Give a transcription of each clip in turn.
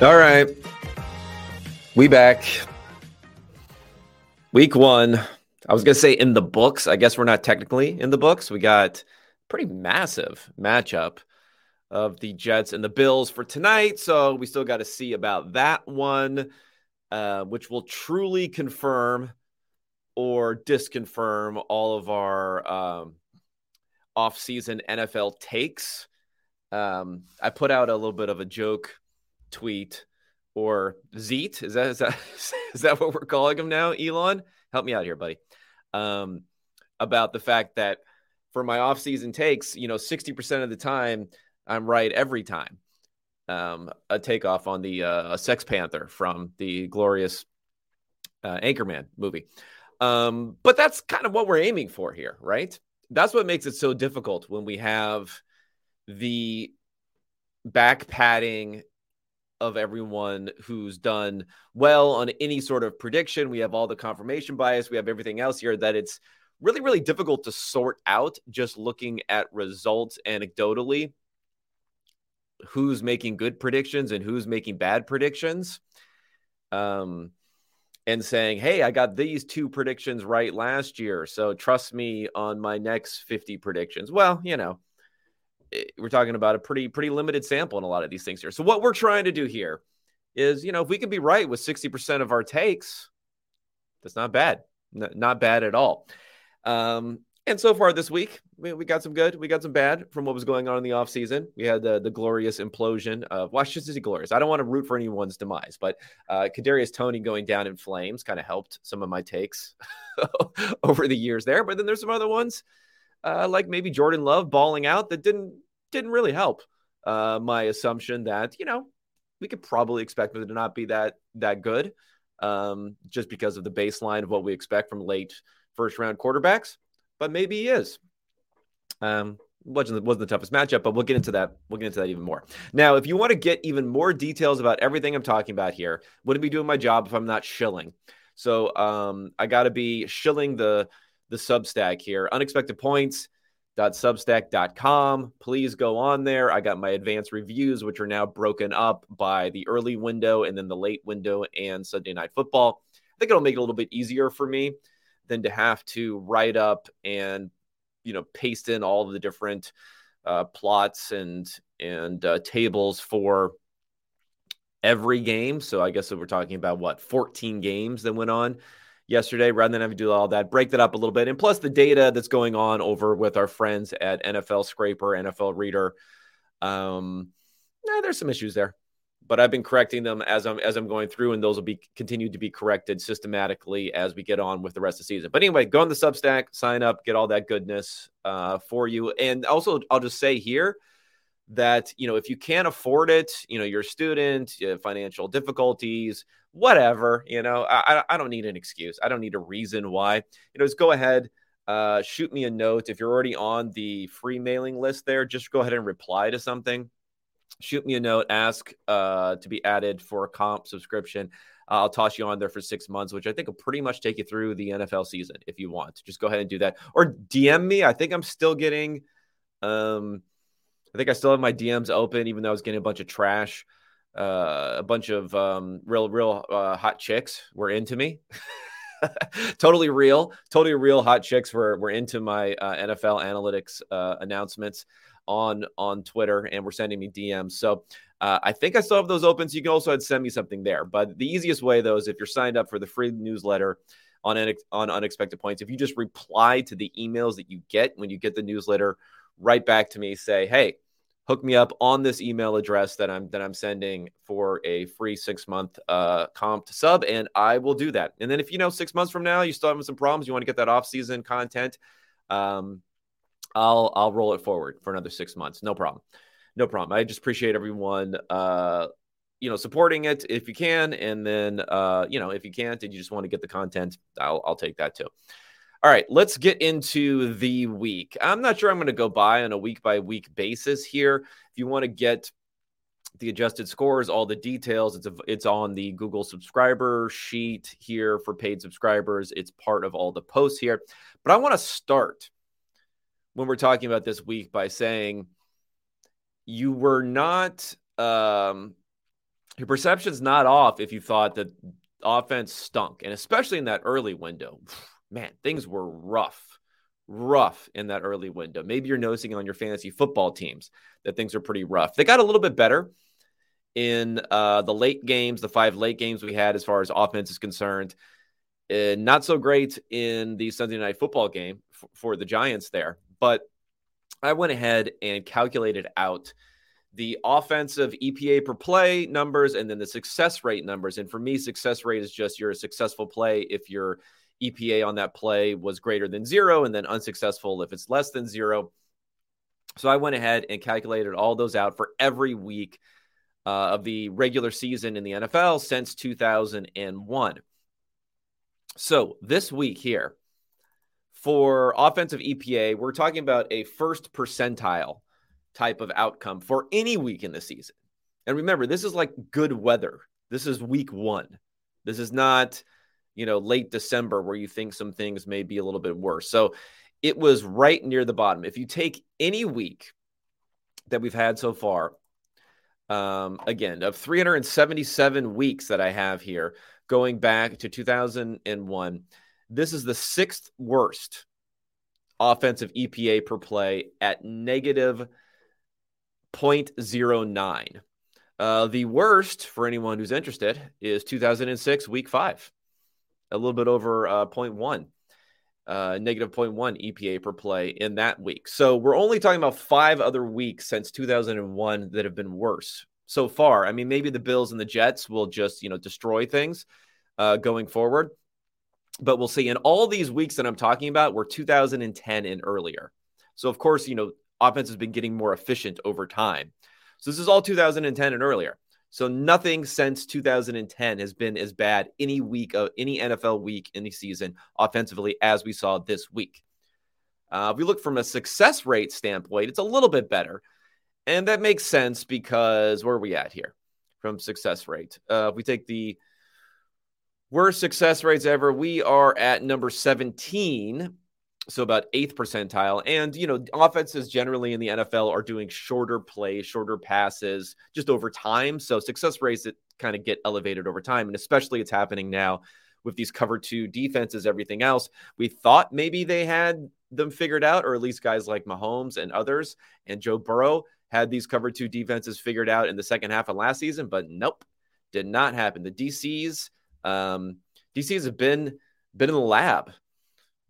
All right. We back. Week one. I was going to say in the books. I guess we're not technically in the books. We got pretty massive matchup of the Jets and the Bills for tonight. So we still got to see about that one, uh, which will truly confirm or disconfirm all of our um, off-season NFL takes. Um, I put out a little bit of a joke tweet or Xeet. Is that is that is that what we're calling him now? Elon, help me out here, buddy. Um, about the fact that for my off-season takes, you know, 60% of the time I'm right every time. Um, a takeoff on the uh, Sex Panther from the glorious uh, Anchorman movie. Um, but that's kind of what we're aiming for here, right? That's what makes it so difficult when we have the back padding of everyone who's done well on any sort of prediction. We have all the confirmation bias, we have everything else here that it's really, really difficult to sort out just looking at results anecdotally. Who's making good predictions and who's making bad predictions? Um, and saying, Hey, I got these two predictions right last year. So trust me on my next 50 predictions. Well, you know, we're talking about a pretty pretty limited sample in a lot of these things here. So what we're trying to do here is, you know, if we could be right with 60% of our takes, that's not bad. N- not bad at all. Um, and so far this week, we, got some good, we got some bad from what was going on in the offseason. We had the, the glorious implosion of Washington City Glorious. I don't want to root for anyone's demise, but uh, Kadarius Toney going down in flames kind of helped some of my takes over the years there. But then there's some other ones uh, like maybe Jordan Love balling out that didn't didn't really help uh, my assumption that you know we could probably expect him to not be that that good um, just because of the baseline of what we expect from late first round quarterbacks. But maybe he is. Um, wasn't wasn't the toughest matchup, but we'll get into that. We'll get into that even more. Now, if you want to get even more details about everything I'm talking about here, wouldn't be doing my job if I'm not shilling. So um, I got to be shilling the the Substack here. Unexpected points. Substack.com. Please go on there. I got my advanced reviews, which are now broken up by the early window and then the late window and Sunday night football. I think it'll make it a little bit easier for me than to have to write up and you know paste in all the different uh, plots and and uh, tables for every game. So I guess we're talking about what 14 games that went on yesterday rather than having to do all that, break that up a little bit. And plus the data that's going on over with our friends at NFL Scraper, nflreadr. Um, there's some issues there, but I've been correcting them as I'm as I'm going through, and those will be continued to be corrected systematically as we get on with the rest of the season. But anyway, go on the Substack, sign up, get all that goodness uh, for you. And also, I'll just say here that you know if you can't afford it you know you're a student you financial difficulties whatever you know I, I don't need an excuse i don't need a reason why you know just go ahead uh, shoot me a note if you're already on the free mailing list there just go ahead and reply to something shoot me a note ask uh, to be added for a comp subscription I'll toss you on there for six months, which I think will pretty much take you through the NFL season if you want. Just go ahead and do that, or DM me. I think I'm still getting um, I think I still have my DMs open, even though I was getting a bunch of trash. Uh, a bunch of um, real, real uh, hot chicks were into me. totally real, totally real hot chicks were were into my uh, NFL analytics uh, announcements on on Twitter, and were sending me DMs. So uh, I think I still have those open. So you can also send me something there. But the easiest way, though, is if you're signed up for the free newsletter on on unexpected points. If you just reply to the emails that you get when you get the newsletter right back to me, say, hey, hook me up on this email address that I'm that I'm sending for a free six month uh, comp to sub, and I will do that. And then if you know six months from now you still having some problems, you want to get that off season content, um, I'll I'll roll it forward for another six months. No problem, no problem. I just appreciate everyone. Uh, you know, supporting it if you can, and then uh, you know, if you can't and you just want to get the content, I'll I'll take that too. All right, let's get into the week. I'm not sure I'm going to go by on a week by week basis here. If you want to get the adjusted scores, all the details, it's a, it's on the Google subscriber sheet here for paid subscribers. It's part of all the posts here. But I want to start when we're talking about this week by saying you were not um, your perception's not off if you thought that offense stunk, and especially in that early window. Man, things were rough, rough in that early window. Maybe you're noticing on your fantasy football teams that things are pretty rough. They got a little bit better in uh, the late games, the five late games we had as far as offense is concerned. Uh, not so great in the Sunday night football game f- for the Giants there, but I went ahead and calculated out the offensive EPA per play numbers and then the success rate numbers. And for me, success rate is just your successful play if your EPA on that play was greater than zero, and then unsuccessful if it's less than zero. So I went ahead and calculated all those out for every week uh, of the regular season in the NFL since 2001. So this week here, for offensive EPA, we're talking about a first percentile type of outcome for any week in the season. And remember, this is like good weather. This is week one. This is not, you know, late December where you think some things may be a little bit worse. So it was right near the bottom. If you take any week that we've had so far, um, again, of 377 weeks that I have here, going back to 2001, this is the sixth worst offensive EPA per play at negative 0.09. Uh, the worst for anyone who's interested is 2006, week five, a little bit over uh, 0.1, uh, negative 0.1 EPA per play in that week. So we're only talking about five other weeks since 2001 that have been worse so far. I mean, maybe the Bills and the Jets will just, you know, destroy things uh, going forward, but we'll see. And all these weeks that I'm talking about were 2010 and earlier. So, of course, you know, offense has been getting more efficient over time. So this is all 2010 and earlier. So nothing since 2010 has been as bad any week of any NFL week the season offensively as we saw this week. Uh, if we look from a success rate standpoint, it's a little bit better. And that makes sense because where are we at here from success rate? Uh, if we take the worst success rates ever, we are at number 17 so about eighth percentile. And, you know, offenses generally in the NFL are doing shorter plays, shorter passes just over time. So success rates that kind of get elevated over time. And especially it's happening now with these cover two defenses, everything else. We thought maybe they had them figured out, or at least guys like Mahomes and others and Joe Burrow had these cover two defenses figured out in the second half of last season, but nope, did not happen. The DCs, um, DCs have been been in the lab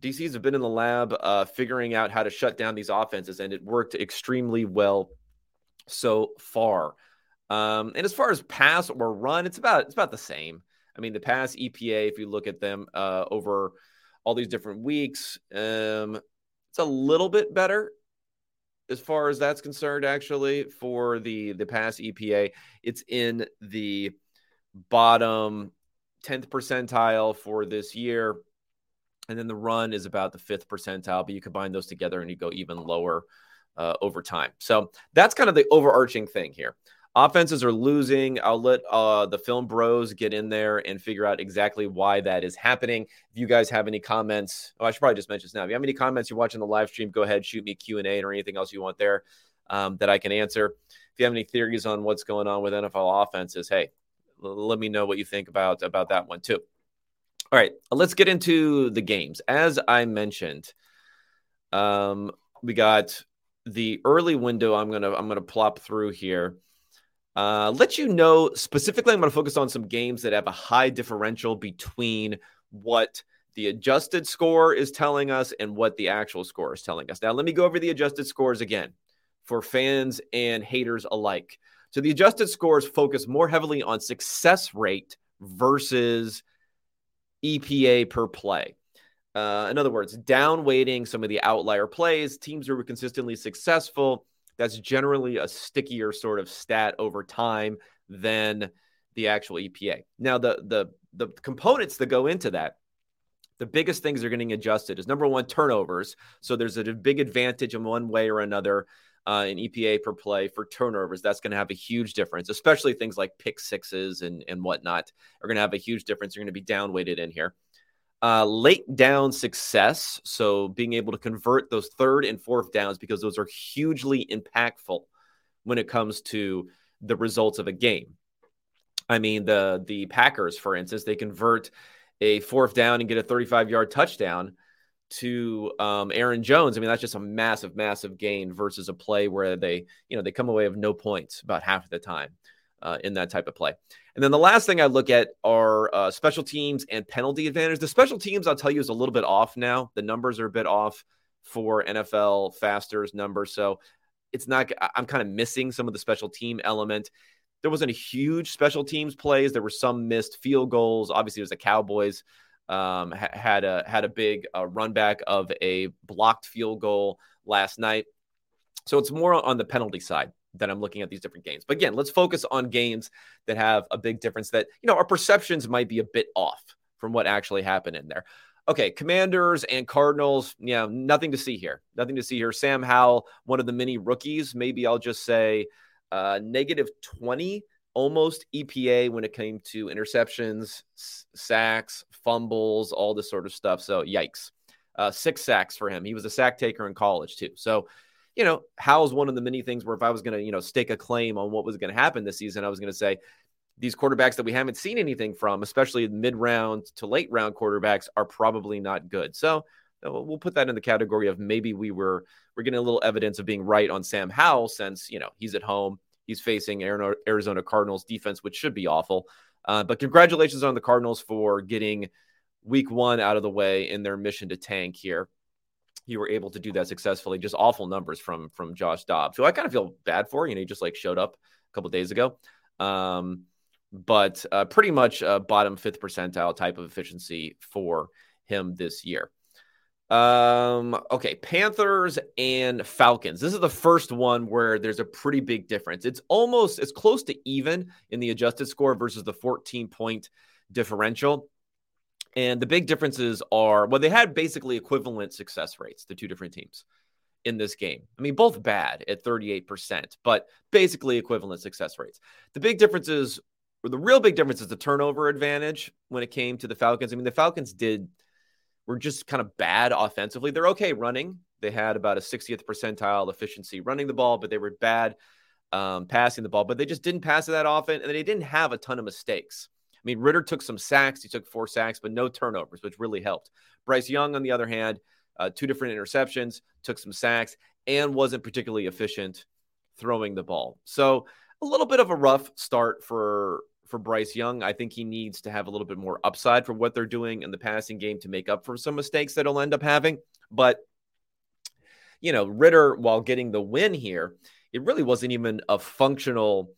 DCs have been in the lab uh, figuring out how to shut down these offenses, and it worked extremely well so far. Um, and as far as pass or run, it's about it's about the same. I mean, the pass EPA, if you look at them uh, over all these different weeks, um, it's a little bit better as far as that's concerned. Actually, for the the pass EPA, it's in the bottom tenth percentile for this year and then the run is about the fifth percentile, but you combine those together and you go even lower uh, over time. So that's kind of the overarching thing here. Offenses are losing. I'll let uh, the film bros get in there and figure out exactly why that is happening. If you guys have any comments, oh, I should probably just mention this now. If you have any comments, you're watching the live stream, go ahead, shoot me Q and A or anything else you want there um, that I can answer. If you have any theories on what's going on with NFL offenses, hey, let me know what you think about about that one too. All right, let's get into the games. As I mentioned, um, we got the early window. I'm gonna I'm gonna plop through here. Uh, let you know specifically. I'm gonna focus on some games that have a high differential between what the adjusted score is telling us and what the actual score is telling us. Now, let me go over the adjusted scores again for fans and haters alike. So the adjusted scores focus more heavily on success rate versus EPA per play. Uh, in other words, down weighting some of the outlier plays, teams who were consistently successful. That's generally a stickier sort of stat over time than the actual EPA. Now, the the the components that go into that, the biggest things are getting adjusted is number one turnovers. So there's a big advantage in one way or another uh, in EPA per play for turnovers. That's going to have a huge difference, especially things like pick sixes and, and whatnot are going to have a huge difference. They're going to be down weighted in here. Uh, late down success. So being able to convert those third and fourth downs because those are hugely impactful when it comes to the results of a game. I mean, the the Packers, for instance, they convert a fourth down and get a 35 yard touchdown to um, Aaron Jones. I mean, that's just a massive, massive gain versus a play where they, you know, they come away with no points about half of the time uh, in that type of play. And then the last thing I look at are uh, special teams and penalty advantage. The special teams, I'll tell you, is a little bit off now. The numbers are a bit off for nflfastR's numbers. So it's not, I'm kind of missing some of the special team element. There wasn't a huge special teams plays. There were some missed field goals. Obviously, it was the Cowboys um, ha- had a had a big uh, run back of a blocked field goal last night. So it's more on the penalty side that I'm looking at these different games. But again, let's focus on games that have a big difference that, you know, our perceptions might be a bit off from what actually happened in there. Okay, Commanders and Cardinals, yeah, nothing to see here. Nothing to see here. Sam Howell, one of the many rookies, maybe I'll just say uh, negative 20 almost EPA when it came to interceptions, sacks, fumbles, all this sort of stuff. So, yikes. Uh, six sacks for him. He was a sack taker in college, too. So, you know, Howell's one of the many things where if I was going to, you know, stake a claim on what was going to happen this season, I was going to say these quarterbacks that we haven't seen anything from, especially mid round to late round quarterbacks, are probably not good. So we'll put that in the category of maybe we were we're getting a little evidence of being right on Sam Howell since you know he's at home, he's facing Arizona Cardinals defense, which should be awful. Uh, but congratulations on the Cardinals for getting week one out of the way in their mission to tank here you were able to do that successfully. Just awful numbers from from Josh Dobbs, who I kind of feel bad for. You know, he just like showed up a couple days ago, um, but uh, pretty much a bottom fifth percentile type of efficiency for him this year. Um, okay, Panthers and Falcons. This is the first one where there's a pretty big difference. It's almost it's close to even in the adjusted score versus the 14 point differential. And the big differences are well, they had basically equivalent success rates, the two different teams in this game. I mean, both bad at 38%, but basically equivalent success rates. The big differences, or the real big difference is the turnover advantage when it came to the Falcons. I mean, the Falcons did were just kind of bad offensively. They're okay running. They had about a 60th percentile efficiency running the ball, but they were bad um, passing the ball. But they just didn't pass it that often, and they didn't have a ton of mistakes. I mean, Ridder took some sacks. He took four sacks, but no turnovers, which really helped. Bryce Young, on the other hand, uh, two different interceptions, took some sacks, and wasn't particularly efficient throwing the ball. So a little bit of a rough start for for Bryce Young. I think he needs to have a little bit more upside for what they're doing in the passing game to make up for some mistakes that he'll end up having. But you know, Ridder, while getting the win here, it really wasn't even a functional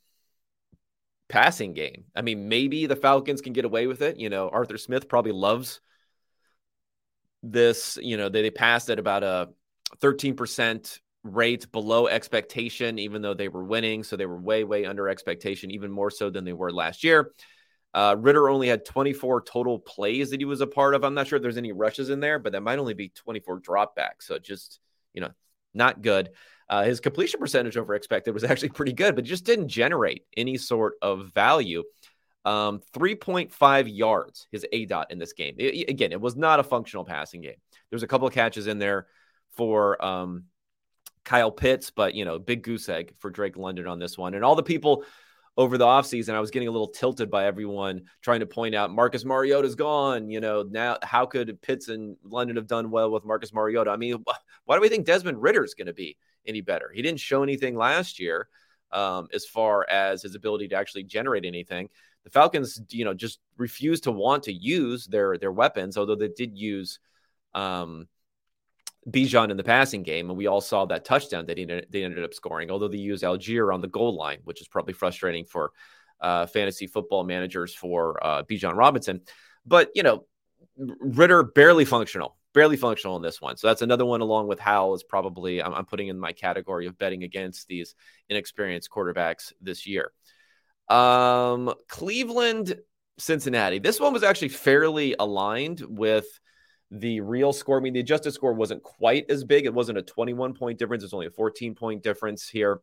passing game. I mean, maybe the Falcons can get away with it. You know, Arthur Smith probably loves this. You know, they, they passed at about a 13% rate below expectation, even though they were winning. So they were way, way under expectation, even more so than they were last year. Uh, Ridder only had 24 total plays that he was a part of. I'm not sure if there's any rushes in there, but that might only be 24 dropbacks. So just, you know, not good. Uh, his completion percentage over expected was actually pretty good, but just didn't generate any sort of value. Um, 3.5 yards, his aDOT in this game. It, again, it was not a functional passing game. There's a couple of catches in there for um, Kyle Pitts, but you know, big goose egg for Drake London on this one. And all the people over the offseason, I was getting a little tilted by everyone trying to point out Marcus Mariota's gone. You know, now how could Pitts and London have done well with Marcus Mariota? I mean, why do we think Desmond Ridder is going to be any better? He didn't show anything last year um, as far as his ability to actually generate anything. The Falcons, you know, just refused to want to use their their weapons, although they did use um, Bijan in the passing game, and we all saw that touchdown that he, they ended up scoring. Although they used Allgeier on the goal line, which is probably frustrating for uh, fantasy football managers for uh, Bijan Robinson. But you know, Ridder barely functional, barely functional in this one. So that's another one, along with Howell, is probably I'm, I'm putting in my category of betting against these inexperienced quarterbacks this year. Um, Cleveland, Cincinnati. This one was actually fairly aligned with the real score. I mean, the adjusted score wasn't quite as big. It wasn't a 21 point difference. It's only a 14 point difference here.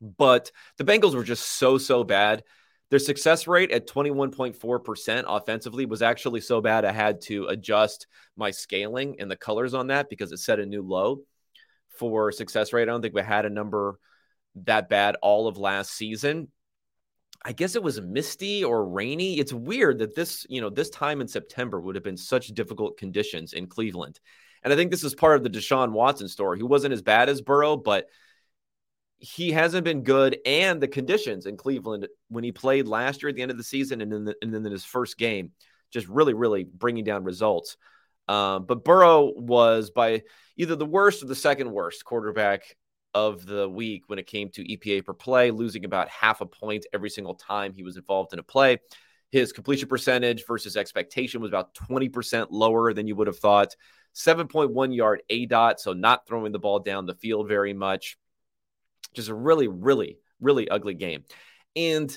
But the Bengals were just so, so bad. Their success rate at 21.4% offensively was actually so bad I had to adjust my scaling and the colors on that because it set a new low for success rate. I don't think we had a number that bad all of last season. I guess it was misty or rainy. It's weird that this, you know, this time in September would have been such difficult conditions in Cleveland. And I think this is part of the Deshaun Watson story. He wasn't as bad as Burrow, but he hasn't been good. And the conditions in Cleveland when he played last year at the end of the season and then, the, and then in his first game, just really, really bringing down results. Um, but Burrow was by either the worst or the second worst quarterback of the week when it came to EPA per play, losing about half a point every single time he was involved in a play. His completion percentage versus expectation was about 20% lower than you would have thought. 7.1 yard aDOT, so not throwing the ball down the field very much. Just a really, really, really ugly game. And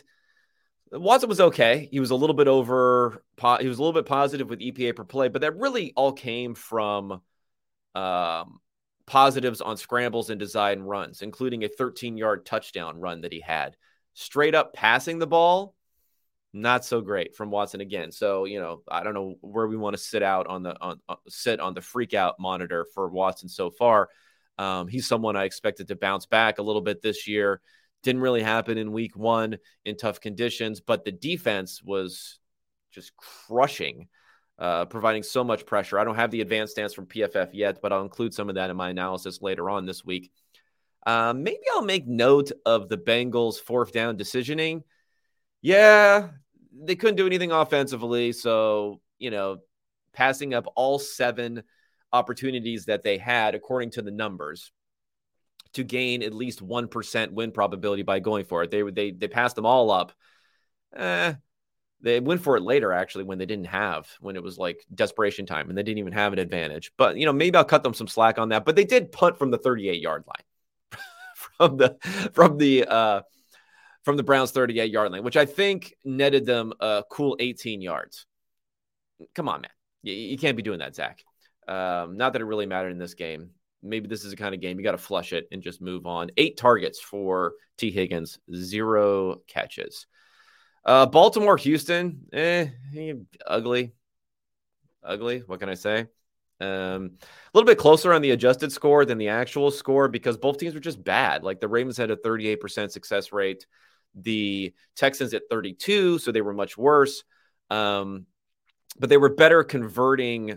Watson was okay. He was a little bit over, he was a little bit positive with EPA per play, but that really all came from um, positives on scrambles and design runs, including a 13 yard touchdown run that he had. Straight up passing the ball, not so great from Watson again. So, you know, I don't know where we want to sit out on the on, uh, sit on the freak out monitor for Watson so far. Um, he's someone I expected to bounce back a little bit this year. Didn't really happen in week one in tough conditions, but the defense was just crushing uh, providing so much pressure. I don't have the advanced stance from PFF yet, but I'll include some of that in my analysis later on this week. Uh, maybe I'll make note of the Bengals' fourth down decisioning. Yeah, they couldn't do anything offensively. So, you know, passing up all seven opportunities that they had, according to the numbers, to gain at least 1% win probability by going for it. They, they, they passed them all up. Eh, they went for it later, actually, when they didn't have, when it was like desperation time and they didn't even have an advantage. But, you know, maybe I'll cut them some slack on that. But they did punt from the 38 yard line from the, from the, uh, from the Browns 38 yard line, which I think netted them a cool 18 yards. Come on, man. You, you can't be doing that, Zac. Um, not that it really mattered in this game. Maybe this is a kind of game you got to flush it and just move on. Eight targets for Tee Higgins, zero catches. Uh, Baltimore, Houston, eh, ugly, ugly. What can I say? Um, a little bit closer on the adjusted score than the actual score because both teams were just bad. Like the Ravens had a 38% success rate, the Texans at 32, so they were much worse. Um, but they were better converting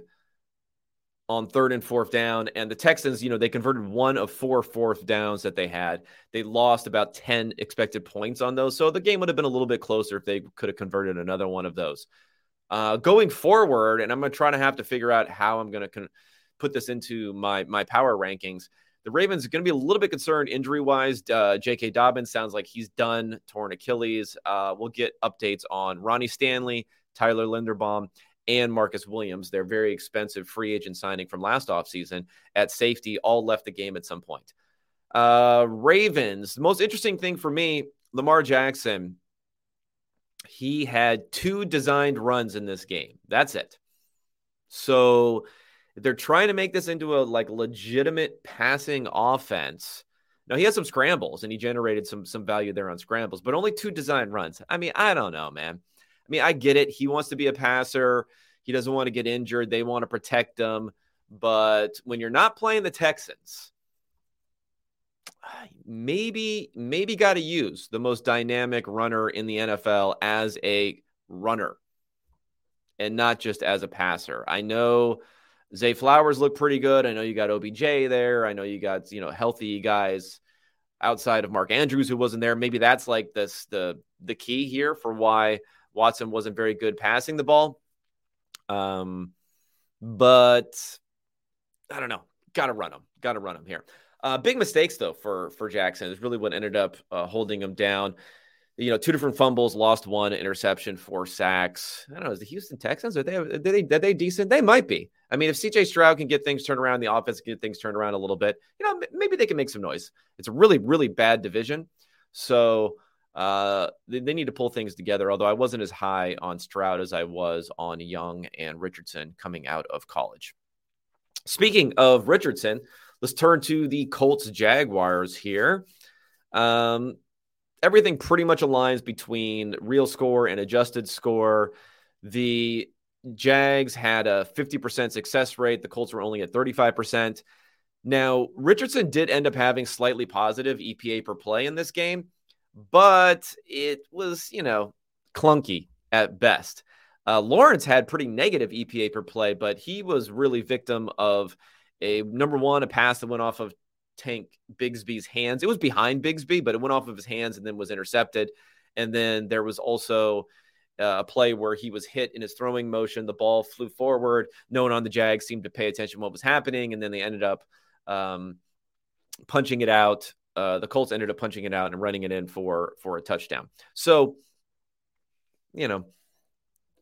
on third and fourth down. And the Texans, you know, they converted one of four fourth downs that they had. They lost about 10 expected points on those. So the game would have been a little bit closer if they could have converted another one of those. Uh, going forward, and I'm going to try to have to figure out how I'm going to con- put this into my, my power rankings. The Ravens are going to be a little bit concerned injury wise. Uh, J.K. Dobbins sounds like he's done, torn Achilles. Uh, we'll get updates on Ronnie Stanley, Tyler Linderbaum, and Marcus Williams, their very expensive free agent signing from last offseason at safety, all left the game at some point. Uh, Ravens, the most interesting thing for me, Lamar Jackson, he had two designed runs in this game. That's it. So they're trying to make this into a like legitimate passing offense. Now he has some scrambles and he generated some some value there on scrambles, but only two design runs. I mean, I don't know, man. I mean, I get it. He wants to be a passer. He doesn't want to get injured. They want to protect him. But when you're not playing the Texans, maybe maybe got to use the most dynamic runner in the NFL as a runner and not just as a passer. I know Zay Flowers look pretty good. I know you got OBJ there. I know you got, you know, healthy guys outside of Mark Andrews who wasn't there. Maybe that's like this the the key here for why Watson wasn't very good passing the ball. Um, but I don't know. Got to run him. Got to run him here. Uh, big mistakes though for for Jackson is really what ended up uh, holding him down. You know, two different fumbles, lost one, interception, four sacks. I don't know. Is the Houston Texans are they are they are they decent? They might be. I mean, if CJ Stroud can get things turned around, the offense can get things turned around a little bit. You know, maybe they can make some noise. It's a really really bad division, so uh, they, they, need to pull things together. Although I wasn't as high on Stroud as I was on Young and Richardson coming out of college. Speaking of Richardson, let's turn to the Colts Jaguars here. Um, everything pretty much aligns between real score and adjusted score. The Jags had a 50% success rate. The Colts were only at 35%. Now, Richardson did end up having slightly positive EPA per play in this game but it was, you know, clunky at best. Uh, Lawrence had pretty negative EPA per play, but he was really victim of a number one, a pass that went off of Tank Bigsby's hands. It was behind Bigsby, but it went off of his hands and then was intercepted. And then there was also uh, a play where he was hit in his throwing motion. The ball flew forward. No one on the Jags seemed to pay attention to what was happening. And then they ended up um, punching it out. Uh, the Colts ended up punching it out and running it in for for a touchdown. So, you know,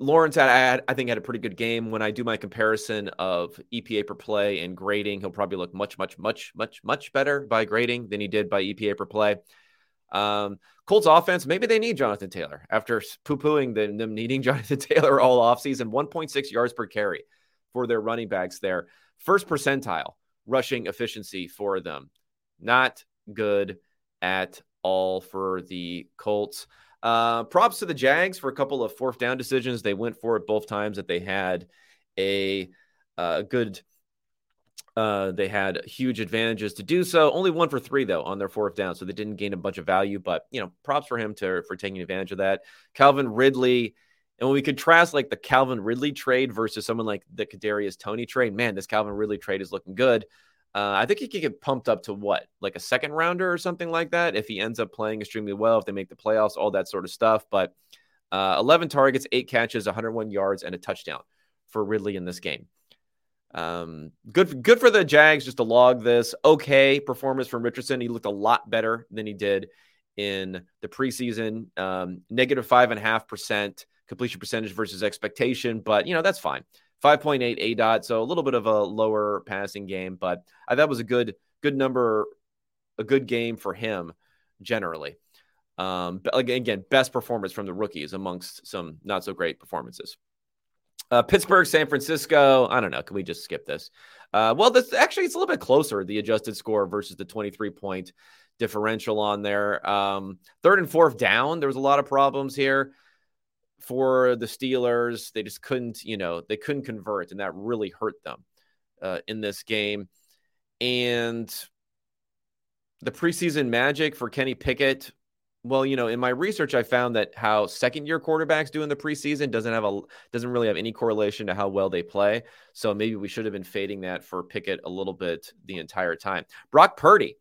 Lawrence, had, I think, had a pretty good game. When I do my comparison of EPA per play and grading, he'll probably look much, much, much, much, much better by grading than he did by EPA per play. Um, Colts offense, maybe they need Jonathan Taylor after poo pooing them, them needing Jonathan Taylor all offseason. 1.6 yards per carry for their running backs there. First percentile rushing efficiency for them. Not good at all for the Colts. Uh, props to the Jags for a couple of fourth down decisions. They went for it both times that they had a, uh, good. Uh, they had huge advantages to do so. Only one for three though on their fourth down, so they didn't gain a bunch of value. But you know, props for him to for taking advantage of that. Calvin Ridley, and when we contrast like the Calvin Ridley trade versus someone like the Kadarius Toney trade, man, this Calvin Ridley trade is looking good. Uh, I think he could get pumped up to what, like a second rounder or something like that, if he ends up playing extremely well, if they make the playoffs, all that sort of stuff. But uh, 11 targets, eight catches, 101 yards, and a touchdown for Ridley in this game. Um, good, good for the Jags just to log this. Okay, performance from Richardson. He looked a lot better than he did in the preseason. Um, negative five and a half percent completion percentage versus expectation, but you know that's fine. 5.8 aDOT, so a little bit of a lower passing game, but I thought was a good good number, a good game for him generally. Um, again, best performance from the rookies amongst some not so great performances. Uh, Pittsburgh, San Francisco. I don't know. Can we just skip this? Uh, well, this actually it's a little bit closer. The adjusted score versus the 23 point differential on there. Um, third and fourth down. There was a lot of problems here for the Steelers. They just couldn't, you know, they couldn't convert, and that really hurt them uh, in this game. And the preseason magic for Kenny Pickett. Well, you know, in my research, I found that how second-year quarterbacks do in the preseason doesn't have a doesn't really have any correlation to how well they play. So maybe we should have been fading that for Pickett a little bit the entire time. Brock Purdy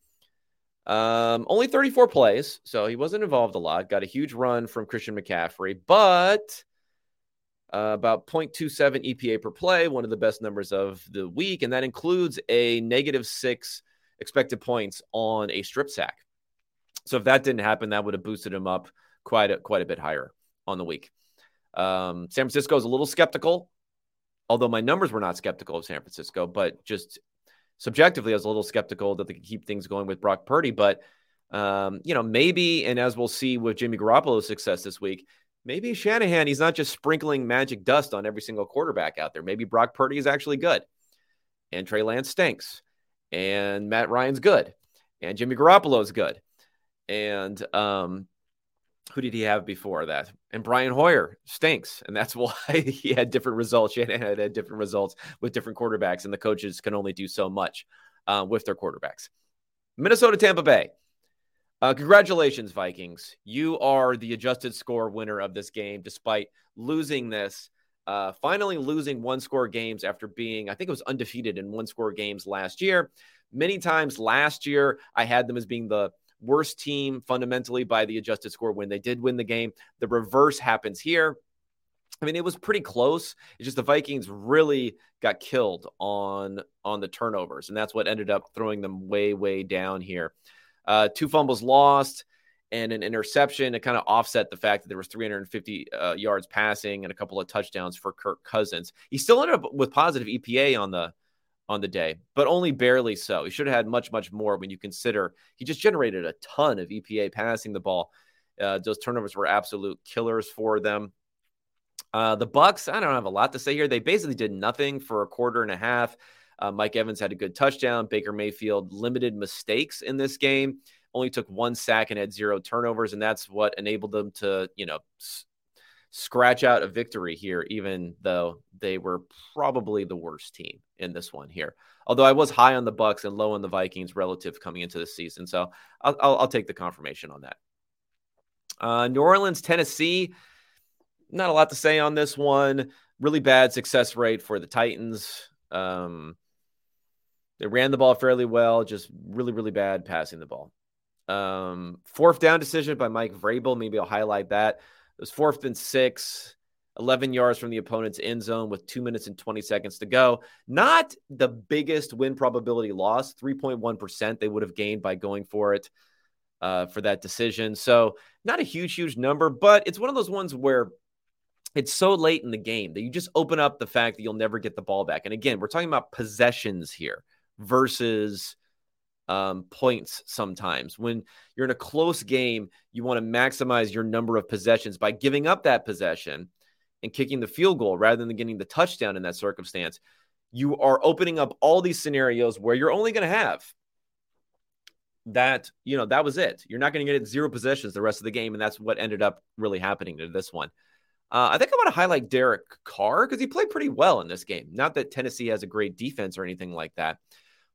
um, only 34 plays, so he wasn't involved a lot. Got a huge run from Christian McCaffrey, but uh, about 0.27 EPA per play, one of the best numbers of the week, and that includes a negative six expected points on a strip sack. So if that didn't happen, that would have boosted him up quite a, quite a bit higher on the week. Um, San Francisco is a little skeptical, although my numbers were not skeptical of San Francisco, but just subjectively, I was a little skeptical that they could keep things going with Brock Purdy. But, um, you know, maybe, and as we'll see with Jimmy Garoppolo's success this week, maybe Shanahan, he's not just sprinkling magic dust on every single quarterback out there. Maybe Brock Purdy is actually good. And Trey Lance stinks. And Matt Ryan's good. And Jimmy Garoppolo's good. And um, who did he have before that? And Brian Hoyer stinks. And that's why he had different results. He had, had different results with different quarterbacks, and the coaches can only do so much uh, with their quarterbacks. Minnesota, Tampa Bay. Uh, congratulations, Vikings. You are the adjusted score winner of this game, despite losing this. Uh, finally, losing one score games after being, I think it was undefeated in one score games last year. Many times last year, I had them as being the worst team fundamentally by the adjusted score when they did win the game. The reverse happens here. I mean, it was pretty close. It's just the Vikings really got killed on on the turnovers, and that's what ended up throwing them way, way down here. Uh, two fumbles lost and an interception to kind of offset the fact that there was 350 uh, yards passing and a couple of touchdowns for Kirk Cousins. He still ended up with positive EPA on the on the day, but only barely so. He should have had much, much more when you consider he just generated a ton of EPA passing the ball. Uh, those turnovers were absolute killers for them. Uh, the Bucs, I don't have a lot to say here. They basically did nothing for a quarter and a half. Uh, Mike Evans had a good touchdown. Baker Mayfield limited mistakes in this game. Only took one sack and had zero turnovers, and that's what enabled them to, you know, scratch out a victory here, even though they were probably the worst team in this one here. Although I was high on the Bucs and low on the Vikings relative coming into the season, so I'll, I'll, I'll take the confirmation on that. Uh, New Orleans, Tennessee. Not a lot to say on this one. Really bad success rate for the Titans. Um, they ran the ball fairly well, just really, really bad passing the ball. Um, fourth down decision by Mike Vrabel. Maybe I'll highlight that. It was fourth and six, 11 yards from the opponent's end zone with two minutes and 20 seconds to go. Not the biggest win probability loss, 3.1% they would have gained by going for it uh, for that decision. So, not a huge, huge number, but it's one of those ones where it's so late in the game that you just open up the fact that you'll never get the ball back. And again, we're talking about possessions here versus um, points sometimes. When you're in a close game, you want to maximize your number of possessions by giving up that possession and kicking the field goal rather than getting the touchdown in that circumstance. You are opening up all these scenarios where you're only going to have that, you know, that was it. You're not going to get it zero possessions the rest of the game. And that's what ended up really happening to this one. Uh, I think I want to highlight Derek Carr because he played pretty well in this game. Not that Tennessee has a great defense or anything like that,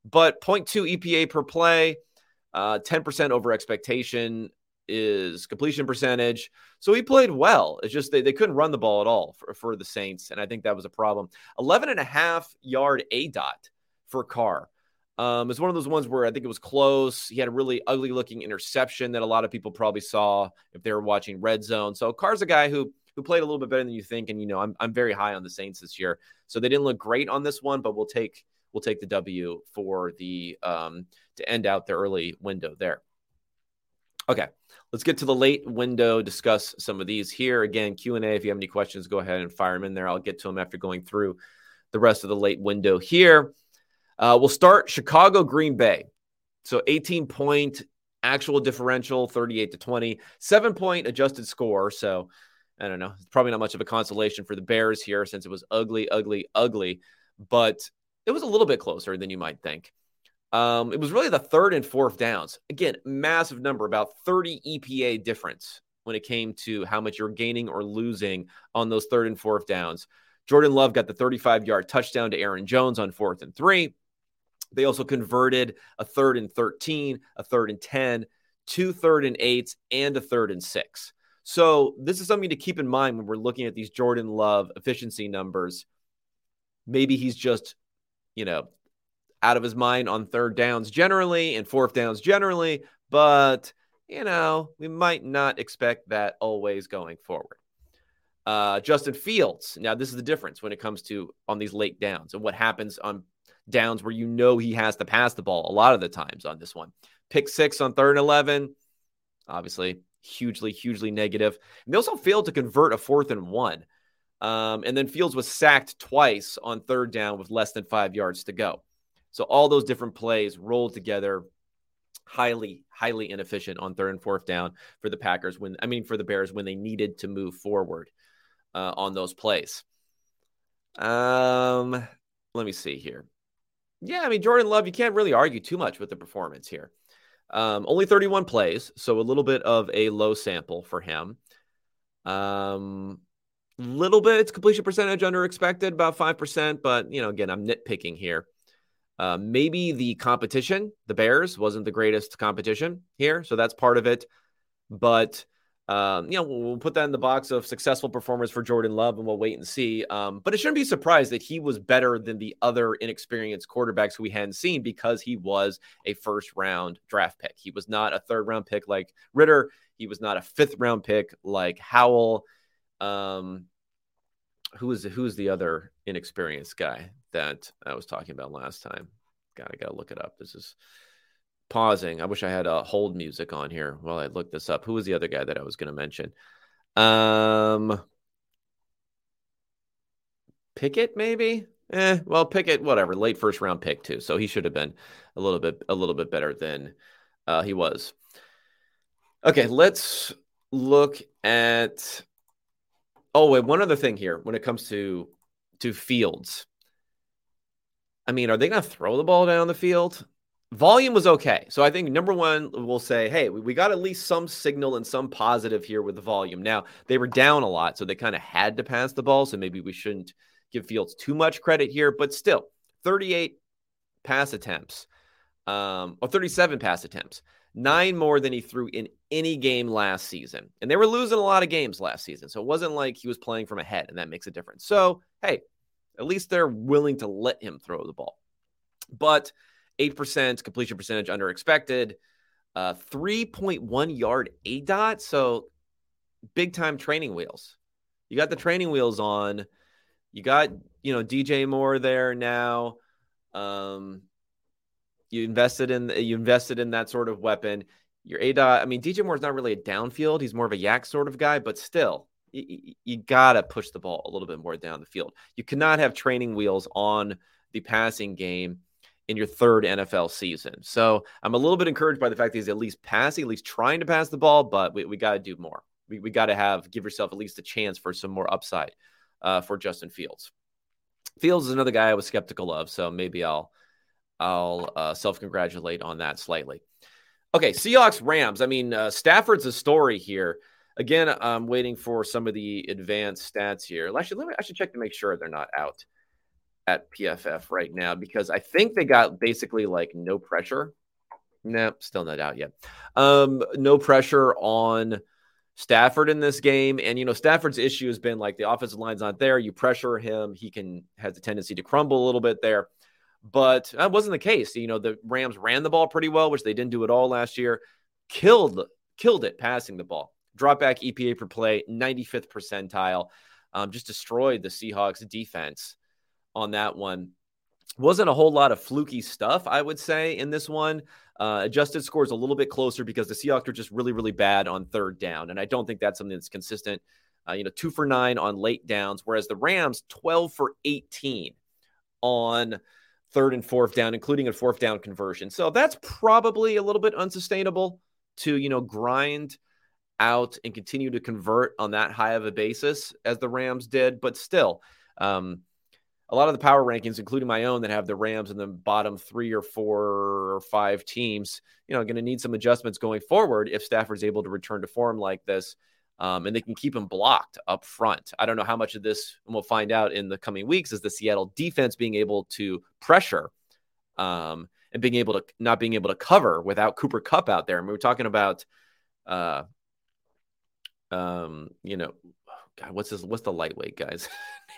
but 0.2 EPA per play, uh, 10% over expectation is completion percentage. So he played well. It's just they, they couldn't run the ball at all for, for the Saints. And I think that was a problem. 11 and a half yard aDOT for Carr. Um, it's one of those ones where I think it was close. He had a really ugly looking interception that a lot of people probably saw if they were watching Red Zone. So Carr's a guy who who played a little bit better than you think. And you know, I'm I'm very high on the Saints this year. So they didn't look great on this one, but we'll take we'll take the W for the um, to end out the early window there. Okay, let's get to the late window. Discuss some of these here. Again, Q and A. If you have any questions, go ahead and fire them in there. I'll get to them after going through the rest of the late window here. Uh, we'll start Chicago Green Bay. So 18 point actual differential, 38 to 20, seven point adjusted score. So I don't know. It's probably not much of a consolation for the Bears here since it was ugly, ugly, ugly. But it was a little bit closer than you might think. Um, it was really the third and fourth downs. Again, massive number, about 30 EPA difference when it came to how much you're gaining or losing on those third and fourth downs. Jordan Love got the 35 yard touchdown to Aaron Jones on fourth and three. They also converted a third and 13, a third and 10, two third and eights, and a third and six. So this is something to keep in mind when we're looking at these Jordan Love efficiency numbers. Maybe he's just you know, out of his mind on third downs generally and fourth downs generally, but you know, we might not expect that always going forward. Uh, Justin Fields. Now, this is the difference when it comes to on these late downs and what happens on downs where you know he has to pass the ball a lot of the times on this one. Pick six on third and 11, obviously, hugely, hugely negative. And they also failed to convert a fourth and one. Um, and then Fields was sacked twice on third down with less than five yards to go. So all those different plays rolled together, highly, highly inefficient on third and fourth down for the Packers when I mean for the Bears when they needed to move forward uh, on those plays. Um, let me see here. Yeah, I mean Jordan Love, you can't really argue too much with the performance here. Um, only 31 plays, so a little bit of a low sample for him. Um, little bit it's completion percentage under expected, about 5%. But, you know, again, I'm nitpicking here. Uh, maybe the competition, the Bears, wasn't the greatest competition here. So that's part of it. But, um, you know, we'll, put that in the box of successful performance for Jordan Love and we'll wait and see. Um, but it shouldn't be surprised that he was better than the other inexperienced quarterbacks we hadn't seen because he was a first round draft pick. He was not a third round pick like Ridder, He was not a fifth round pick like Howell. Um, who is is the other inexperienced guy that I was talking about last time? God, I gotta look it up. This is pausing. I wish I had a hold music on here while I look this up. Who was the other guy that I was to mention? Um, Pickett, maybe. Eh, well, Pickett, whatever. Late first round pick too, so he should have been a little bit a little bit better than uh, he was. Okay, let's look at Oh, wait, one other thing here when it comes to to Fields. I mean, are they going to throw the ball down the field? Volume was okay. So I think number one, we'll say, hey, we, we got at least some signal and some positive here with the volume. Now, they were down a lot, so they kind of had to pass the ball. So maybe we shouldn't give Fields too much credit here, but still, 38 pass attempts, um, or 37 pass attempts. Nine more than he threw in any game last season. And they were losing a lot of games last season. So it wasn't like he was playing from ahead, and that makes a difference. So, hey, at least they're willing to let him throw the ball. But 8% completion percentage under expected, uh, 3.1 yard aDOT. So big time training wheels. You got the training wheels on. You got, you know, DJ Moore there now. Um, you invested in you invested in that sort of weapon. Your aDOT. I mean, DJ Moore's not really a downfield. He's more of a YAC sort of guy, but still, you, you gotta push the ball a little bit more down the field. You cannot have training wheels on the passing game in your third NFL season. So I'm a little bit encouraged by the fact that he's at least passing, at least trying to pass the ball, but we, we got to do more. We, we got to have give yourself at least a chance for some more upside uh, for Justin Fields. Fields is another guy I was skeptical of, so maybe I'll I'll uh, self congratulate on that slightly. Okay, Seahawks Rams. I mean, uh, Stafford's a story here. Again, I'm waiting for some of the advanced stats here. Actually, let me, I should check to make sure they're not out at PFF right now because I think they got basically like no pressure. Nope, still not out yet. Um, no pressure on Stafford in this game. And, you know, Stafford's issue has been like the offensive line's not there. You pressure him, he can has a tendency to crumble a little bit there. But that wasn't the case. You know, the Rams ran the ball pretty well, which they didn't do at all last year. Killed, killed it passing the ball. Drop back EPA per play, 95th percentile. Um, just destroyed the Seahawks defense on that one. Wasn't a whole lot of fluky stuff, I would say, in this one. Uh, adjusted scores a little bit closer because the Seahawks are just really, really bad on third down. And I don't think that's something that's consistent. Uh, you know, two for nine on late downs, whereas the Rams, 12 for 18 on third and fourth down, including a fourth down conversion. So that's probably a little bit unsustainable to, you know, grind out and continue to convert on that high of a basis as the Rams did. But still, um, a lot of the power rankings, including my own, that have the Rams in the bottom three or four or five teams, you know, going to need some adjustments going forward if Stafford's able to return to form like this. Um, and they can keep him blocked up front. I don't know how much of this, and we'll find out in the coming weeks, is the Seattle defense being able to pressure um, and being able to not being able to cover without Cooper Kupp out there. And we were talking about, uh, um, you know, God, what's this? What's the lightweight guys?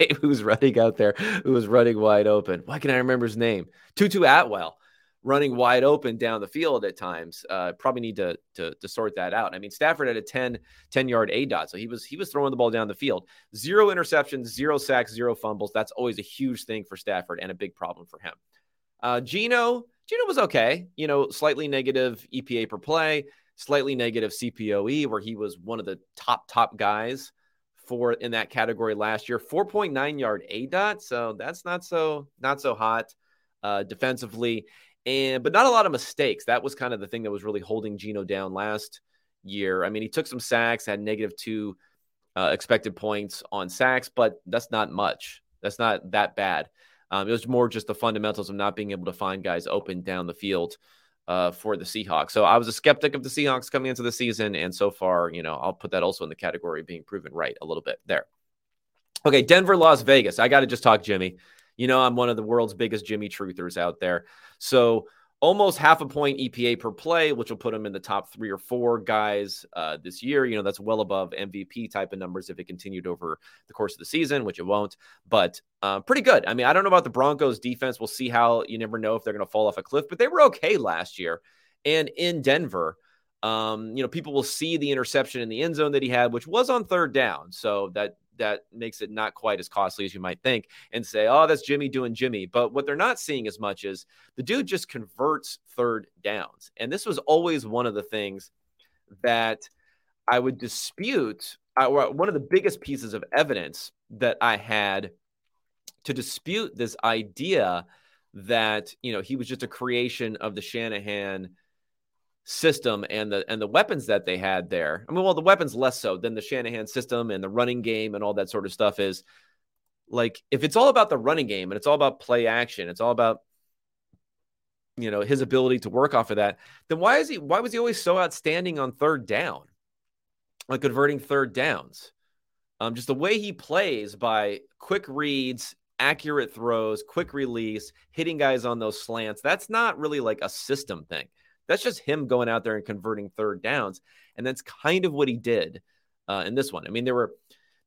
who's running out there, who was running wide open. Why can I remember his name? Tutu Atwell running wide open down the field at times. Uh, probably need to, to, to sort that out. I mean, Stafford had a 10, 10 yard aDOT, so he was he was throwing the ball down the field. Zero interceptions, zero sacks, zero fumbles. That's always a huge thing for Stafford and a big problem for him. Uh, Gino, Geno was okay. You know, slightly negative EPA per play, slightly negative CPOE, where he was one of the top top guys for in that category last year. 4.9 yard aDOT, so that's not so not so hot uh, defensively, and but not a lot of mistakes. That was kind of the thing that was really holding Geno down last year. I mean, he took some sacks, had negative two uh, expected points on sacks, but that's not much. That's not that bad. Um, it was more just the fundamentals of not being able to find guys open down the field uh, for the Seahawks. So I was a skeptic of the Seahawks coming into the season, and so far, you know, I'll put that also in the category of being proven right a little bit there. Okay, Denver, Las Vegas. I got to just talk Jimmy. You know, I'm one of the world's biggest Jimmy truthers out there. So almost half a point EPA per play, which will put him in the top three or four guys uh, this year. You know, that's well above MVP type of numbers if it continued over the course of the season, which it won't, but uh, pretty good. I mean, I don't know about the Broncos defense. We'll see how you never know if they're going to fall off a cliff, but they were okay last year. And in Denver, um, you know, people will see the interception in the end zone that he had, which was on third down. So that that makes it not quite as costly as you might think and say, oh, that's Jimmy doing Jimmy. But what they're not seeing as much is the dude just converts third downs. And this was always one of the things that I would dispute. I, one of the biggest pieces of evidence that I had to dispute this idea that, you know, he was just a creation of the Shanahan system and the and the weapons that they had there. I mean, well, the weapons less so than the Shanahan system and the running game and all that sort of stuff is like if it's all about the running game and it's all about play action, it's all about you know his ability to work off of that, then why is he why was he always so outstanding on third down? Like converting third downs. Um, just the way he plays by quick reads, accurate throws, quick release, hitting guys on those slants. That's not really like a system thing. That's just him going out there and converting third downs. And that's kind of what he did uh, in this one. I mean, there were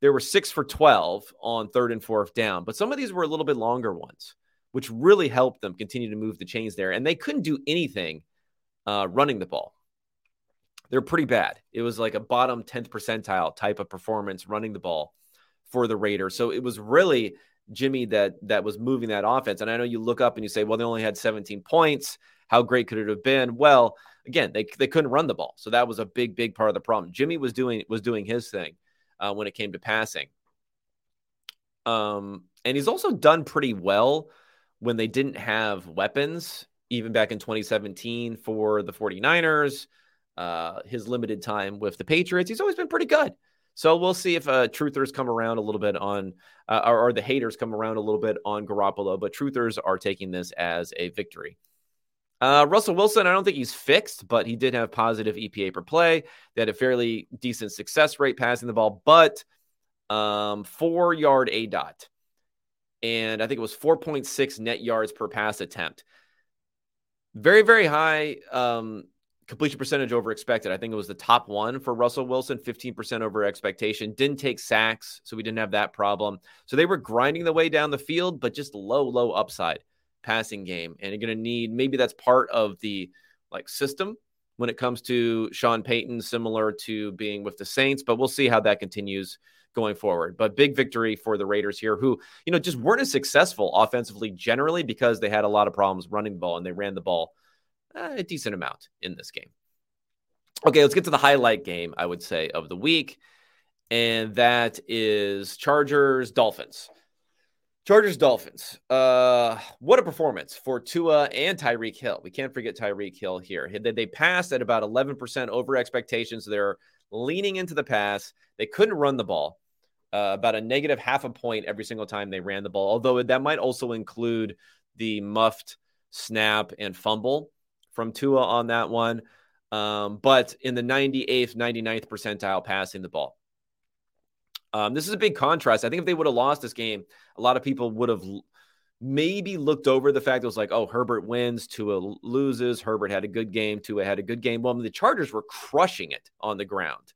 there were six for 12 on third and fourth down, but some of these were a little bit longer ones, which really helped them continue to move the chains there. And they couldn't do anything uh, running the ball. They're pretty bad. It was like a bottom 10th percentile type of performance running the ball for the Raiders. So it was really Jimmy that that was moving that offense. And I know you look up and you say, well, they only had 17 points. How great could it have been? Well, again, they, they couldn't run the ball, so that was a big big part of the problem. Jimmy was doing was doing his thing uh, when it came to passing, um, and he's also done pretty well when they didn't have weapons, even back in 2017 for the 49ers. Uh, his limited time with the Patriots, he's always been pretty good. So we'll see if uh, truthers come around a little bit on, uh, or, or, the haters come around a little bit on Garoppolo, but truthers are taking this as a victory. Uh, Russell Wilson, I don't think he's fixed, but he did have positive EPA per play. They had a fairly decent success rate passing the ball, but um, four yard aDOT. And I think it was 4.6 net yards per pass attempt. Very, very high um, completion percentage over expected. I think it was the top one for Russell Wilson, 15% over expectation. Didn't take sacks, so we didn't have that problem. So they were grinding the way down the field, but just low, low upside passing game. And you're going to need maybe that's part of the like system when it comes to Sean Payton, similar to being with the Saints, but we'll see how that continues going forward. But big victory for the Raiders here, who, you know, just weren't as successful offensively generally because they had a lot of problems running the ball and they ran the ball a decent amount in this game. Okay, let's get to the highlight game, I would say, of the week. And that is Chargers Dolphins. Chargers Dolphins. Uh, what a performance for Tua and Tyreek Hill. We can't forget Tyreek Hill here. They, they passed at about 11% over expectations. They're leaning into the pass. They couldn't run the ball. Uh, about a negative half a point every single time they ran the ball, although that might also include the muffed snap and fumble from Tua on that one. Um, but in the 98th, 99th percentile passing the ball. Um, this is a big contrast. I think if they would have lost this game, a lot of people would have maybe looked over the fact it was like, oh, Herbert wins, Tua loses. Herbert had a good game, Tua had a good game. Well, the Chargers were crushing it on the ground.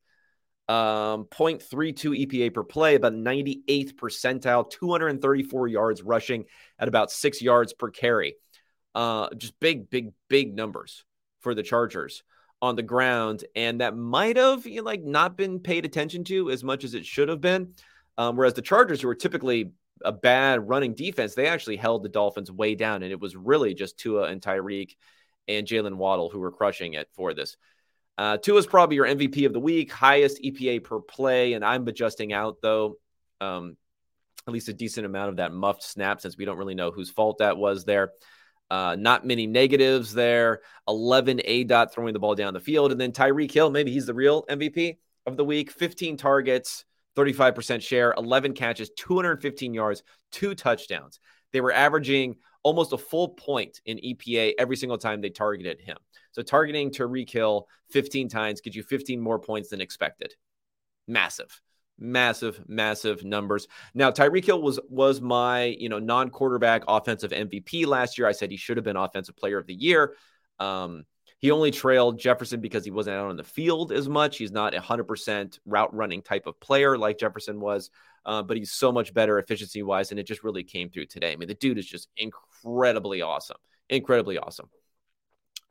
Um, 0.32 EPA per play, about 98th percentile, 234 yards rushing at about six yards per carry. Uh, just big, big, big numbers for the Chargers on the ground, and that might have you know, like not been paid attention to as much as it should have been. Um, whereas the Chargers, who were typically a bad running defense, they actually held the Dolphins way down, and it was really just Tua and Tyreek and Jaylen Waddle who were crushing it for this. Uh, is probably your MVP of the week, highest EPA per play, and I'm adjusting out though. Um, at least a decent amount of that muffed snap since we don't really know whose fault that was there. Uh, not many negatives there. 11 aDOT throwing the ball down the field. And then Tyreek Hill, maybe he's the real MVP of the week. 15 targets, 35% share, 11 catches, 215 yards, two touchdowns. They were averaging almost a full point in EPA every single time they targeted him. So targeting Tyreek Hill 15 times gets you 15 more points than expected. Massive massive, massive numbers. Now, Tyreek Hill was was my you know non-quarterback offensive MVP last year. I said he should have been offensive player of the year. Um, he only trailed Jefferson because he wasn't out on the field as much. He's not a 100% route running type of player like Jefferson was, uh, but he's so much better efficiency wise. And it just really came through today. I mean, the dude is just incredibly awesome. Incredibly awesome.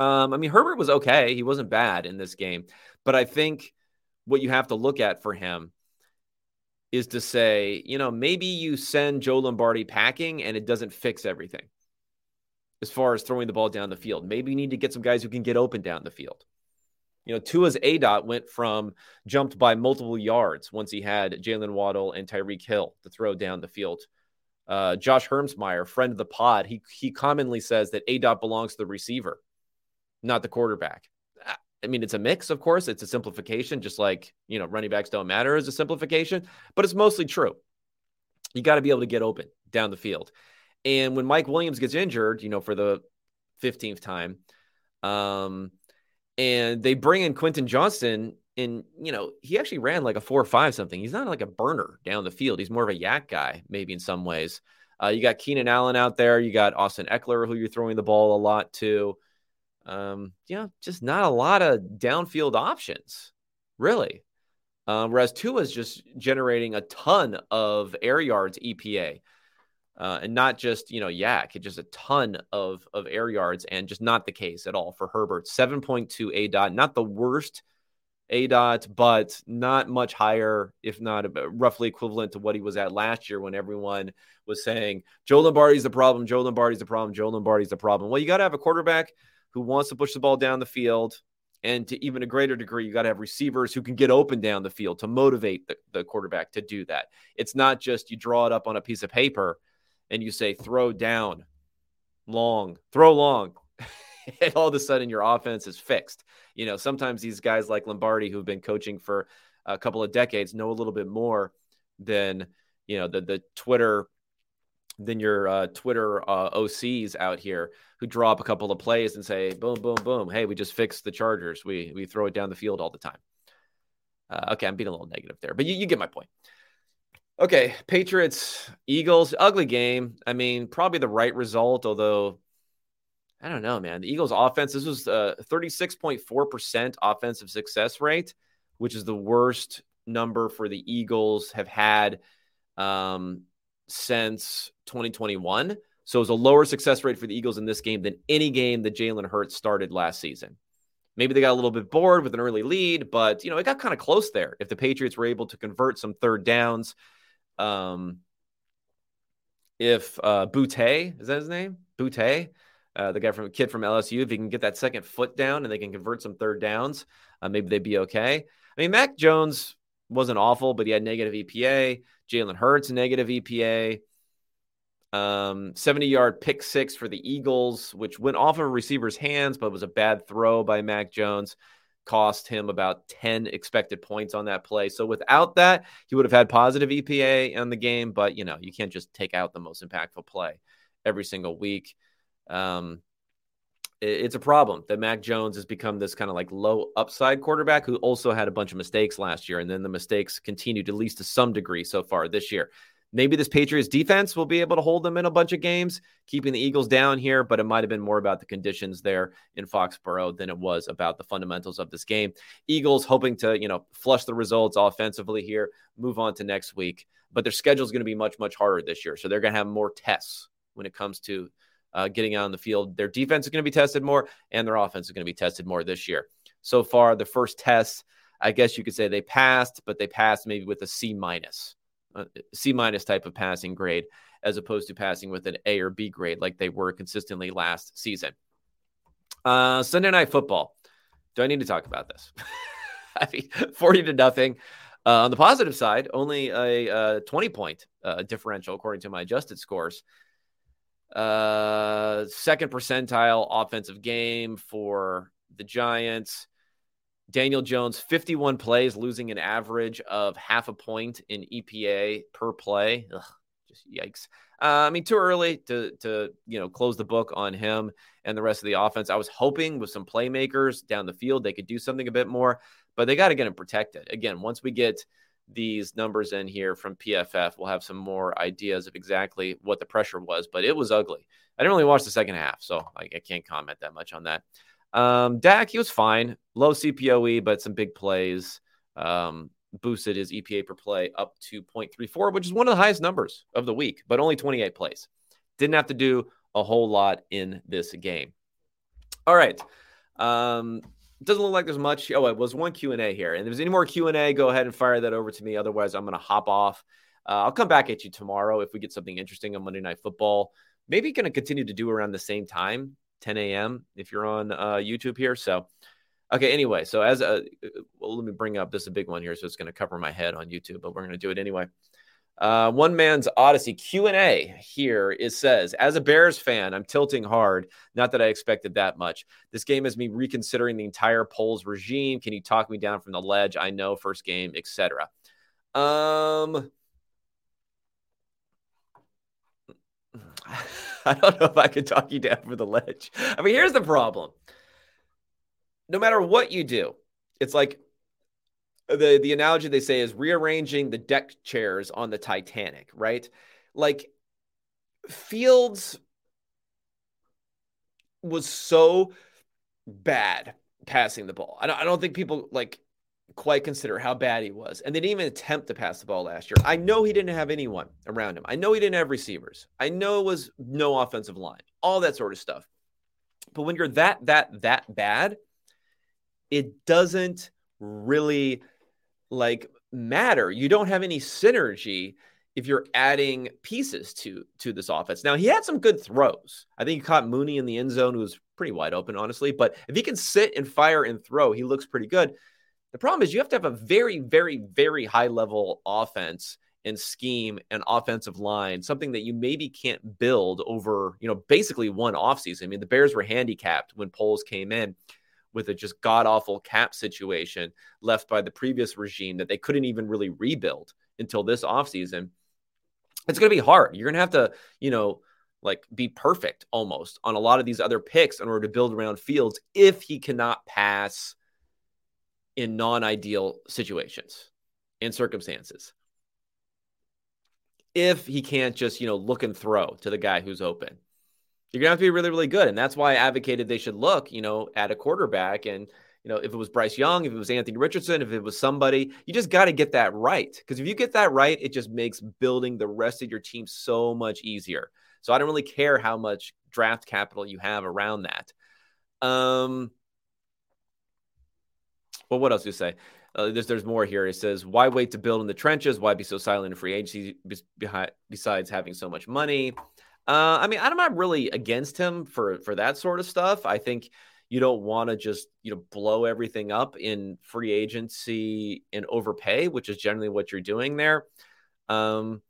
Um, I mean, Herbert was okay. He wasn't bad in this game. But I think what you have to look at for him is to say, you know, maybe you send Joe Lombardi packing and it doesn't fix everything as far as throwing the ball down the field. Maybe you need to get some guys who can get open down the field. You know, Tua's aDOT went from jumped by multiple yards once he had Jaylen Waddle and Tyreek Hill to throw down the field. Uh, Josh Hermsmeyer, friend of the pod, he he commonly says that aDOT belongs to the receiver, not the quarterback. I mean, it's a mix, of course. It's a simplification, just like, you know, running backs don't matter as a simplification, but it's mostly true. You got to be able to get open down the field. And when Mike Williams gets injured, you know, for the 15th time, um, and they bring in Quentin Johnston, and, you know, he actually ran like a four or five something. He's not like a burner down the field. He's more of a YAC guy, maybe in some ways. Uh, you got Keenan Allen out there. You got Austin Ekeler, who you're throwing the ball a lot to. Um, you know, just not a lot of downfield options, really. Um, whereas Tua is just generating a ton of air yards EPA, uh, and not just you know YAC, just a ton of of air yards, and just not the case at all for Herbert. Seven point two aDOT, not the worst aDOT, but not much higher, if not roughly equivalent to what he was at last year when everyone was saying Joe Lombardi's the problem, Joe Lombardi's the problem, Joe Lombardi's the problem. Well, you got to have a quarterback who wants to push the ball down the field. And to even a greater degree, you got to have receivers who can get open down the field to motivate the, the quarterback to do that. It's not just you draw it up on a piece of paper and you say, throw down, long, throw long. and all of a sudden your offense is fixed. You know, sometimes these guys like Lombardi, who've been coaching for a couple of decades, know a little bit more than, you know, the, the Twitter than your uh, Twitter uh, OCs out here who draw up a couple of plays and say, boom, boom, boom. Hey, we just fixed the Chargers. We we throw it down the field all the time. Uh, okay, I'm being a little negative there, but you, you get my point. Okay, Patriots, Eagles, ugly game. I mean, probably the right result, although I don't know, man. The Eagles' offense, this was a 36.4% offensive success rate, which is the worst number for the Eagles have had um, since 2021. So it was a lower success rate for the Eagles in this game than any game that Jalen Hurts started last season. Maybe they got a little bit bored with an early lead, but you know it got kind of close there. If the Patriots were able to convert some third downs, um, if uh, Boutte is that his name? Boutte, uh, the guy from kid from LSU, if he can get that second foot down and they can convert some third downs, uh, maybe they'd be okay. I mean, Mac Jones wasn't awful, but he had negative EPA. Jalen Hurts, negative EPA. Um, 70 yard pick six for the Eagles, which went off of a receiver's hands, but was a bad throw by Mac Jones. Cost him about 10 expected points on that play. So without that, he would have had positive EPA on the game, but you know, you can't just take out the most impactful play every single week. Um, it's a problem that Mac Jones has become this kind of like low upside quarterback who also had a bunch of mistakes last year. And then the mistakes continued at least to some degree so far this year. Maybe this Patriots defense will be able to hold them in a bunch of games, keeping the Eagles down here, but it might have been more about the conditions there in Foxborough than it was about the fundamentals of this game. Eagles hoping to, you know, flush the results offensively here, move on to next week, but their schedule is going to be much, much harder this year. So they're going to have more tests when it comes to uh, getting out on the field. Their defense is going to be tested more, and their offense is going to be tested more this year. So far, the first test, I guess you could say they passed, but they passed maybe with a C minus, C minus type of passing grade, as opposed to passing with an A or B grade like they were consistently last season. Uh, Sunday night football. Do I need to talk about this? I mean, 40 to nothing. Uh, on the positive side, only a, a uh, 20 point uh, differential according to my adjusted scores. Uh, second percentile offensive game for the Giants. Daniel Jones, 51 plays, losing an average of half a point in EPA per play. Ugh, just yikes. Uh, I mean, too early to to you know close the book on him and the rest of the offense. I was hoping with some playmakers down the field they could do something a bit more, but they got to get him protected. Again, once we get these numbers in here from PFF, we'll have some more ideas of exactly what the pressure was, but it was ugly. I didn't really watch the second half, so I, I can't comment that much on that. Um, Dak, he was fine, low CPOE, but some big plays. Um, boosted his EPA per play up to 0.34, which is one of the highest numbers of the week, but only 28 plays. Didn't have to do a whole lot in this game. All right. Um, doesn't look like there's much. Oh, it was one Q and A here, and if there's any more Q and A, go ahead and fire that over to me. Otherwise, I'm going to hop off. Uh, I'll come back at you tomorrow if we get something interesting on Monday Night Football. Maybe going to continue to do around the same time, 10 a.m. if you're on uh, YouTube here. So, okay. Anyway, so as a, well, let me bring up this is a big one here, so it's going to cover my head on YouTube, but we're going to do it anyway. Uh, one man's Odyssey Q and A here is says, as a Bears fan, I'm tilting hard. Not that I expected that much. This game has me reconsidering the entire Poles regime. Can you talk me down from the ledge? I know first game, etc. Um, I don't know if I could talk you down from the ledge. I mean, here's the problem. No matter what you do, it's like the the analogy they say is rearranging the deck chairs on the Titanic, right? Like Fields was so bad passing the ball. I don't, I don't think people like quite consider how bad he was. And they didn't even attempt to pass the ball last year. I know he didn't have anyone around him. I know he didn't have receivers. I know it was no offensive line, all that sort of stuff. But when you're that, that, that bad, it doesn't really like matter. You don't have any synergy if you're adding pieces to to this offense. Now he had some good throws. I think he caught Mooney in the end zone, who was pretty wide open, honestly. But if he can sit and fire and throw, he looks pretty good. The problem is you have to have a very, very, very high level offense and scheme and offensive line, something that you maybe can't build over, you know, basically one offseason. I mean, the Bears were handicapped when Poles came in with a just god awful cap situation left by the previous regime that they couldn't even really rebuild until this offseason. It's going to be hard. You're going to have to, you know, like be perfect almost on a lot of these other picks in order to build around Fields if he cannot pass in non ideal situations and circumstances. If he can't just, you know, look and throw to the guy who's open, you're to have to be really, really good. And that's why I advocated they should look, you know, at a quarterback. And, you know, if it was Bryce Young, if it was Anthony Richardson, if it was somebody, you just got to get that right. Because if you get that right, it just makes building the rest of your team so much easier. So I don't really care how much draft capital you have around that. Um, well, what else do you say? Uh, there's, there's more here. It says, why wait to build in the trenches? Why be so silent in free agency besides having so much money? Uh, I mean, I'm not really against him for for that sort of stuff. I think you don't want to just you know blow everything up in free agency and overpay, which is generally what you're doing there. Um,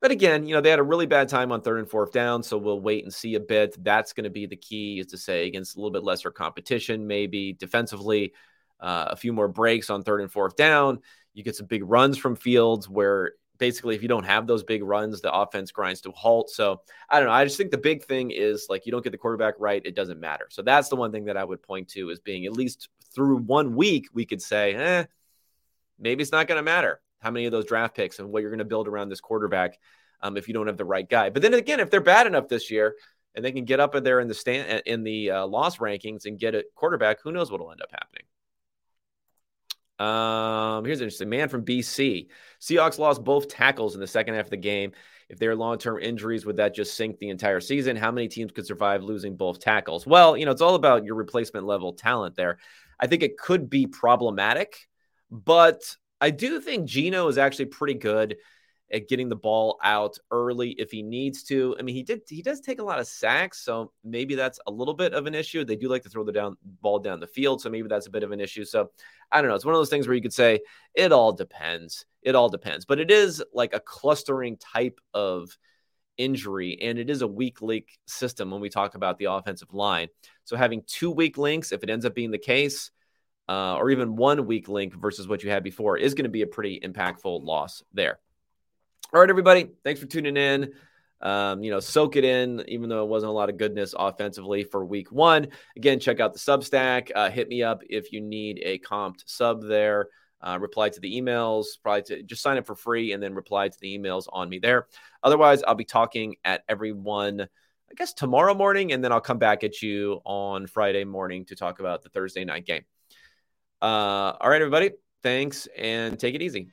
but again, you know, they had a really bad time on third and fourth down, so we'll wait and see a bit. That's going to be the key, is to say against a little bit lesser competition, maybe defensively, uh, a few more breaks on third and fourth down. You get some big runs from Fields where basically if you don't have those big runs, the offense grinds to a halt. So I don't know. I just think the big thing is like you don't get the quarterback right, it doesn't matter. So that's the one thing that I would point to as being at least through one week, we could say, eh, maybe it's not going to matter how many of those draft picks and what you're going to build around this quarterback um, if you don't have the right guy. But then again, if they're bad enough this year and they can get up in there in the stand in the uh, loss rankings and get a quarterback, who knows what will end up happening. Um, here's interesting man from BC. Seahawks lost both tackles in the second half of the game. If they're long term injuries, would that just sink the entire season? How many teams could survive losing both tackles? Well, you know, it's all about your replacement level talent there. I think it could be problematic, but I do think Geno is actually pretty good at getting the ball out early if he needs to. I mean, he did he does take a lot of sacks, so maybe that's a little bit of an issue. They do like to throw the down ball down the field, so maybe that's a bit of an issue. So I don't know. It's one of those things where you could say it all depends. It all depends, but it is like a clustering type of injury, and it is a weak link system when we talk about the offensive line. So having two weak links, if it ends up being the case uh, or even one weak link versus what you had before is going to be a pretty impactful loss there. All right, everybody. Thanks for tuning in. Um, you know, soak it in, even though it wasn't a lot of goodness offensively for week one. Again, check out the Substack. Uh, hit me up if you need a comped sub there. Uh, reply to the emails, probably to just sign up for free and then reply to the emails on me there. Otherwise, I'll be talking at everyone, I guess, tomorrow morning, and then I'll come back at you on Friday morning to talk about the Thursday night game. Uh, all right, everybody. Thanks and take it easy.